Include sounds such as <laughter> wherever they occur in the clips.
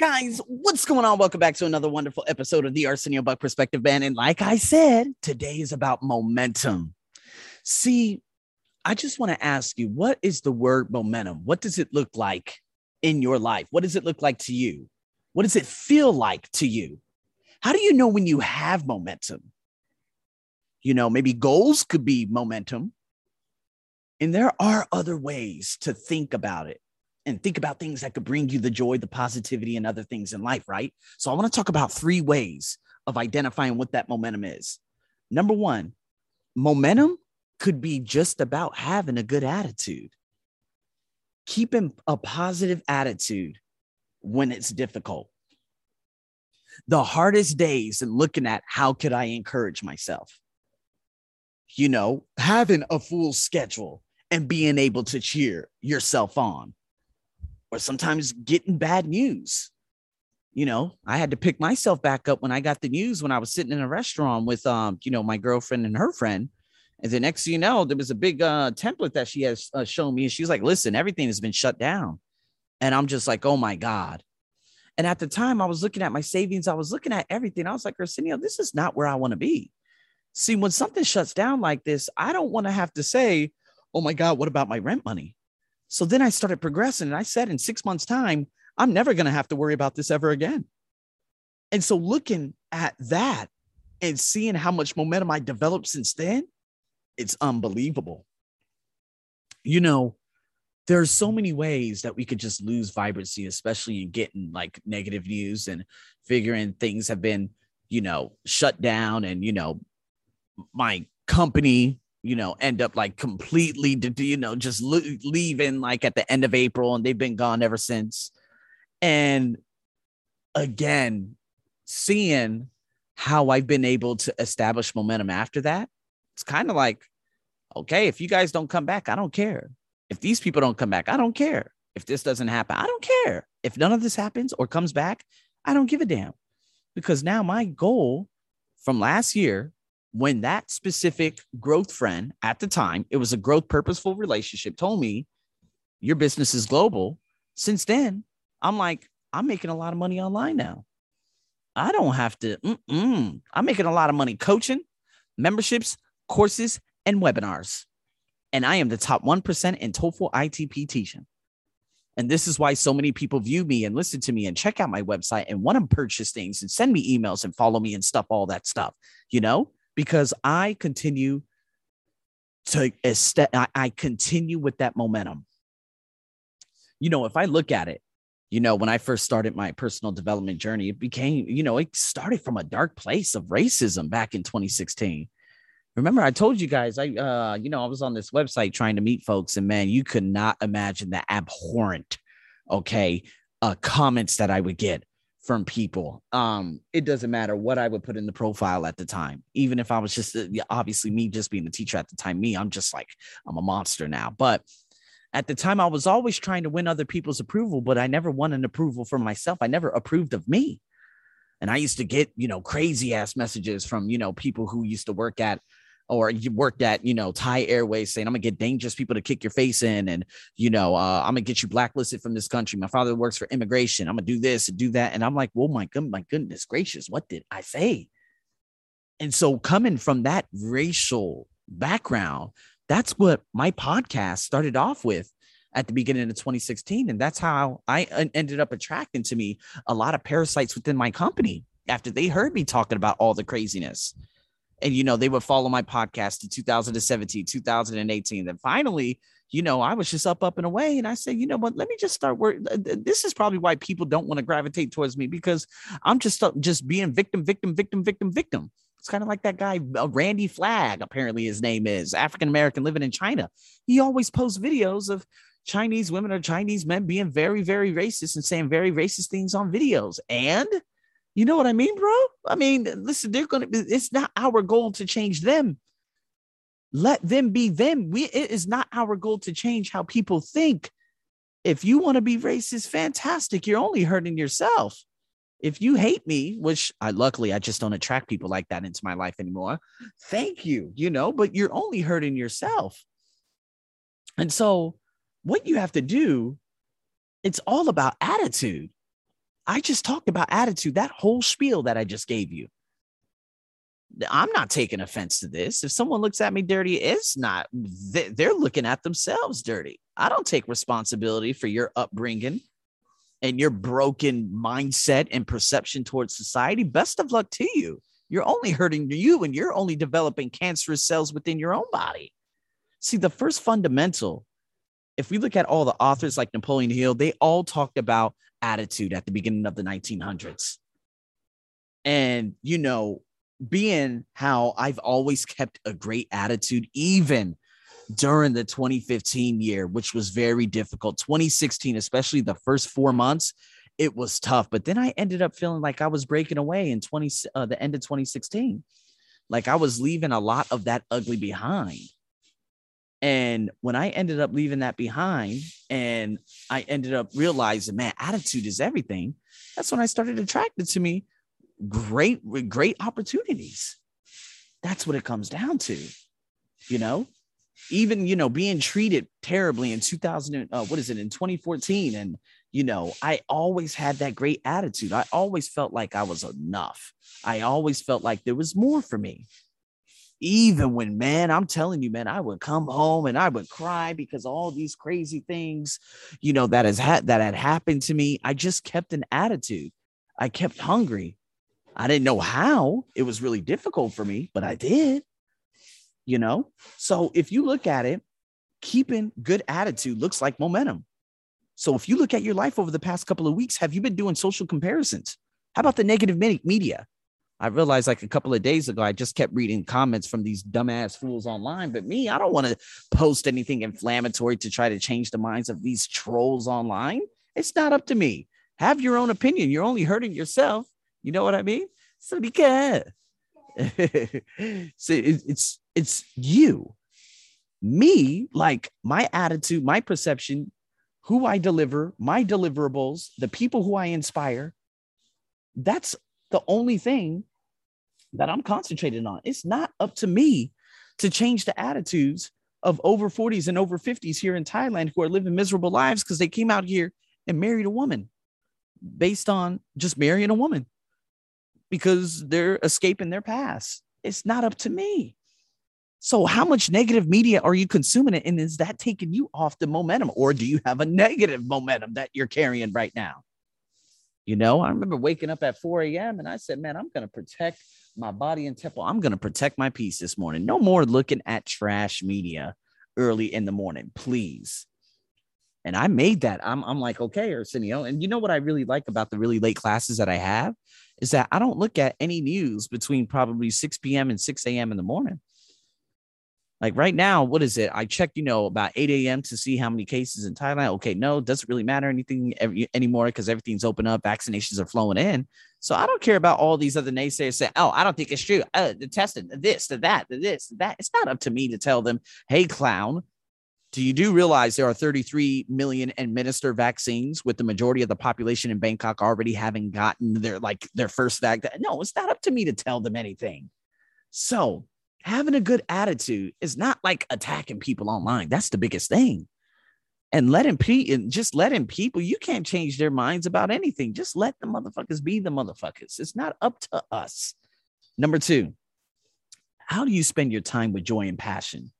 Guys, what's going on? Welcome back to another wonderful episode of the Arsenio Buck Perspective Band. And like I said, today is about momentum. See, I just want to ask you, what is the word momentum? What does it look like in your life? What does it look like to you? What does it feel like to you? How do you know when you have momentum? You know, maybe goals could be momentum. And there are other ways to think about it and think about things that could bring you the joy, the positivity, and other things in life, right? So I want to talk about three ways of identifying what that momentum is. Number one, momentum could be just about having a good attitude, keeping a positive attitude when it's difficult. The hardest days and looking at how could I encourage myself? You know, having a full schedule and being able to cheer yourself on or sometimes getting bad news. You know, I had to pick myself back up when I got the news when I was sitting in a restaurant with um, you know, my girlfriend and her friend. And the next thing you know, there was a big uh, template that she has uh, shown me. And she's like, listen, everything has been shut down. And I'm just like, oh my God. And at the time, I was looking at my savings, I was looking at everything. I was like, Arsenio, this is not where I want to be. See, when something shuts down like this, I don't want to have to say, oh my God, what about my rent money? So then I started progressing and I said in six months' time, I'm never going to have to worry about this ever again. And so looking at that and seeing how much momentum I developed since then, it's unbelievable. You know, there's so many ways that we could just lose vibrancy, especially in getting like negative news and figuring things have been, you know, shut down and, you know, my company you know, end up like completely, you know, just leaving like at the end of April and they've been gone ever since. And again, seeing how I've been able to establish momentum after that, it's kind of like, okay, if you guys don't come back, I don't care. If these people don't come back, I don't care. If this doesn't happen, I don't care. If none of this happens or comes back, I don't give a damn. Because now my goal from last year when that specific growth friend at the time, it was a growth purposeful relationship, told me your business is global. Since then, I'm like, I'm making a lot of money online now. I don't have to. Mm-mm. I'm making a lot of money coaching, memberships, courses, and webinars. And I am the top 1% in TOEFL ITP teaching. And this is why so many people view me and listen to me and check out my website and want to purchase things and send me emails and follow me and stuff, all that stuff. You know, because I continue to I continue with that momentum. You know, if I look at it, you know, when I first started my personal development journey, it became, you know, it started from a dark place of racism back in 2016. Remember, I told you guys, I, uh, you know, I was on this website trying to meet folks, and man, you could not imagine the abhorrent, okay, uh, comments that I would get from people. Um, it doesn't matter what I would put in the profile at the time, even if I was just uh, obviously me just being the teacher at the time. Me, I'm just like I'm a monster now. But at the time, I was always trying to win other people's approval, but I never won an approval for myself. I never approved of me. And I used to get, you know, crazy ass messages from, you know, people who used to work at or you worked at, you know, Thai Airways saying, I'm gonna get dangerous people to kick your face in, and you know, uh, I'm gonna get you blacklisted from this country. My father works for immigration. I'm gonna do this and do that. And I'm like, well, my good, my goodness gracious, what did I say? And so coming from that racial background, that's what my podcast started off with at the beginning of 2016. And that's how I ended up attracting to me a lot of parasites within my company after they heard me talking about all the craziness and you know they would follow my podcast in 2017 2018 then finally you know i was just up up and away and i said you know what? Let me just start work this is probably why people don't want to gravitate towards me because i'm just just being victim victim victim victim victim. It's kind of like that guy uh, randy flagg apparently his name is african american living in china. He always posts videos of chinese women or chinese men being very very racist and saying very racist things on videos and you know what I mean, bro? I mean, listen, they're gonna be, it's not our goal to change them. Let them be them. We it is not our goal to change how people think. If you want to be racist, fantastic. You're only hurting yourself. If you hate me, which I luckily I just don't attract people like that into my life anymore. Thank you, you know, but you're only hurting yourself. And so what you have to do, it's all about attitude I just talked about attitude, that whole spiel that I just gave you. I'm not taking offense to this. If someone looks at me dirty, it's not, they're looking at themselves dirty. I don't take responsibility for your upbringing and your broken mindset and perception towards society. Best of luck to you. You're only hurting you and you're only developing cancerous cells within your own body. See, the first fundamental, if we look at all the authors like Napoleon Hill, they all talked about attitude at the beginning of the 1900s. And, you know, being how I've always kept a great attitude, even during the 2015 year, which was very difficult. 2016, especially the first four months, it was tough. But then I ended up feeling like I was breaking away in 20 uh, the end of 2016. Like I was leaving a lot of that ugly behind. And when I ended up leaving that behind and I ended up realizing, man, attitude is everything, that's when I started attracted to me great, great opportunities. That's what it comes down to, you know. Even you know being treated terribly in 2000, uh, what is it in 2014, and you know I always had that great attitude. I always felt like I was enough. I always felt like there was more for me. Even when, man, I'm telling you, man, I would come home and I would cry because all these crazy things, you know, that has had that had happened to me. I just kept an attitude. I kept hungry. I didn't know how. It was really difficult for me, but I did. You know? So if you look at it, keeping good attitude looks like momentum. So if you look at your life over the past couple of weeks, have you been doing social comparisons? How about the negative media? I realized like a couple of days ago, I just kept reading comments from these dumbass fools online. But me, I don't want to post anything inflammatory to try to change the minds of these trolls online. It's not up to me. Have your own opinion. You're only hurting yourself. You know what I mean? So be care. <laughs> so it's it's you, me, like my attitude, my perception, who I deliver, my deliverables, the people who I inspire. That's the only thing that I'm concentrated on. It's not up to me to change the attitudes of over 40s and over 50s here in Thailand who are living miserable lives because they came out here and married a woman based on just marrying a woman because they're escaping their past. It's not up to me. So, how much negative media are you consuming? It? And is that taking you off the momentum, or do you have a negative momentum that you're carrying right now? You know, I remember waking up at 4 a.m. and I said, Man, I'm going to protect my body and temple. I'm going to protect my peace this morning. No more looking at trash media early in the morning, please. And I made that. I'm, I'm like, okay, Arsenio. And you know what I really like about the really late classes that I have? is that I don't look at any news between probably 6 p.m. and 6 a.m. in the morning. Like right now, what is it? I checked, you know, about 8 a.m. to see how many cases in Thailand. Okay, no, doesn't really matter anything every, anymore because everything's open up, vaccinations are flowing in. So I don't care about all these other naysayers say, oh, I don't think it's true. Uh, the testing, this, the that, the this, the that. It's not up to me to tell them, hey, clown, do you do realize there are 33 million administered vaccines with the majority of the population in Bangkok already having gotten their like their first vaccine? No, it's not up to me to tell them anything. So having a good attitude is not like attacking people online. That's the biggest thing. And letting people just letting people, you can't change their minds about anything. Just let the motherfuckers be the motherfuckers. It's not up to us. Number two, how do you spend your time with joy and passion?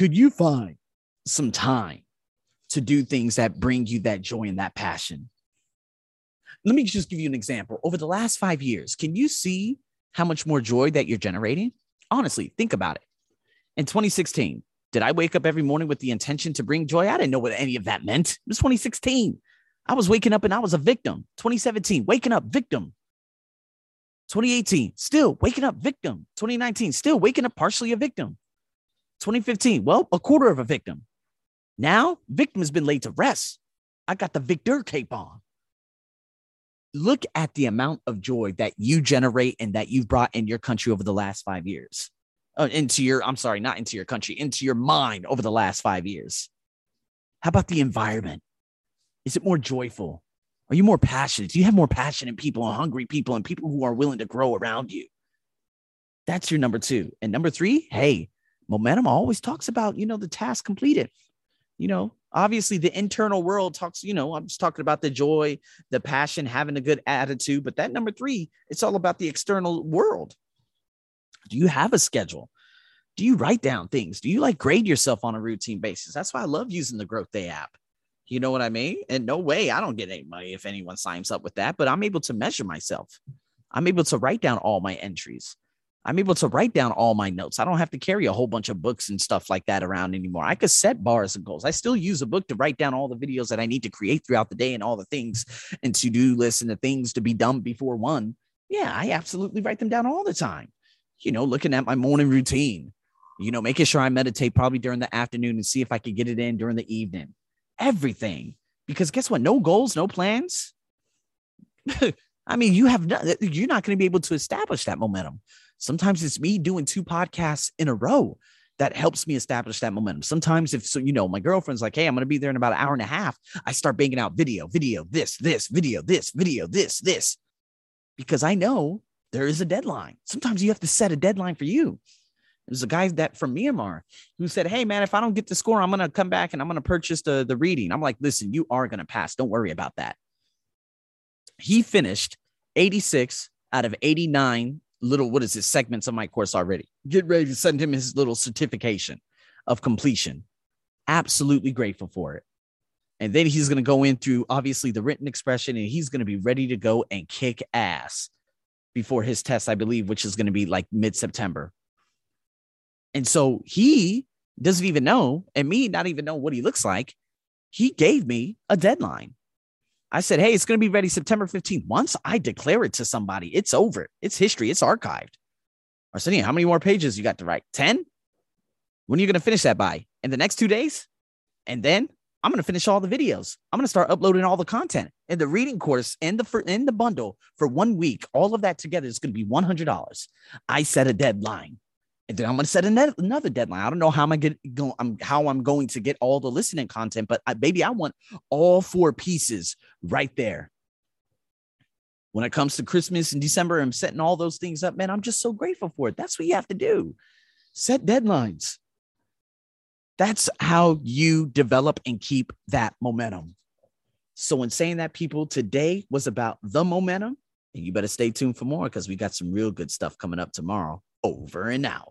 could you find some time to do things that bring you that joy and that passion? Let me just give you an example. Over the last five years, can you see how much more joy that you're generating? Honestly, think about it. In 2016, did I wake up every morning with the intention to bring joy? I didn't know what any of that meant. It was 2016. I was waking up and I was a victim. 2017, waking up victim. 2018, still waking up victim. 2019, still waking up partially a victim. 2015, well, a quarter of a victim. Now, victim has been laid to rest. I got the victor cape on. Look at the amount of joy that you generate and that you've brought in your country over the last five years. Uh, into your, I'm sorry, not into your country, into your mind over the last five years. How about the environment? Is it more joyful? Are you more passionate? Do you have more passionate people and hungry people and people who are willing to grow around you? That's your number two. And number three, hey, momentum always talks about, you know, the task completed. You know, Obviously, the internal world talks, you know, I'm just talking about the joy, the passion, having a good attitude. But that number three, it's all about the external world. Do you have a schedule? Do you write down things? Do you like grade yourself on a routine basis? That's why I love using the Growth Day app. You know what I mean? And no way, I don't get any money if anyone signs up with that, but I'm able to measure myself. I'm able to write down all my entries. I'm able to write down all my notes. I don't have to carry a whole bunch of books and stuff like that around anymore. I could set bars and goals. I still use a book to write down all the videos that I need to create throughout the day and all the things and to do lists and the things to be done before one. Yeah, I absolutely write them down all the time. You know, looking at my morning routine, you know, making sure I meditate probably during the afternoon and see if I could get it in during the evening. Everything. Because guess what? No goals, no plans. <laughs> I mean, you have not, you're not going to be able to establish that momentum. Sometimes it's me doing two podcasts in a row that helps me establish that momentum. Sometimes, if so, you know, my girlfriend's like, Hey, I'm to be there in about an hour and a half. I start banging out video, video, this, this, video, this, video, this, this, because I know there is a deadline. Sometimes you have to set a deadline for you. There's a guy that from Myanmar who said, Hey, man, if I don't get the score, I'm to come back and I'm to purchase the, the reading. I'm like, Listen, you are to pass. Don't worry about that. He finished 86 out of 89 little what is it segments of my course already. Get ready to send him his little certification of completion. Absolutely grateful for it. And then he's going to go in through obviously the written expression and he's going to be ready to go and kick ass before his test, I believe, which is going to be like mid September. And so he doesn't even know, and me not even know what he looks like. He gave me a deadline. I said, Hey, it's going to be ready September 15th. Once I declare it to somebody, it's over. It's history. It's archived. Arsenio, how many more pages you got to write? 10? When are you going to finish that by? In the next two days? And then I'm going to finish all the videos. I'm going to start uploading all the content in the reading course in the in the bundle for one week. All of that together is going to be $100. I set a deadline and then I'm going to set another deadline. I don't know how am I get go, I'm how I'm going to get all the listening content, but I, baby, I want all four pieces right there. When it comes to Christmas and December, I'm setting all those things up, man. I'm just so grateful for it. That's what you have to do. Set deadlines. That's how you develop and keep that momentum. So, in saying that, people, today was about the momentum, and you better stay tuned for more because we got some real good stuff coming up tomorrow. Over and out.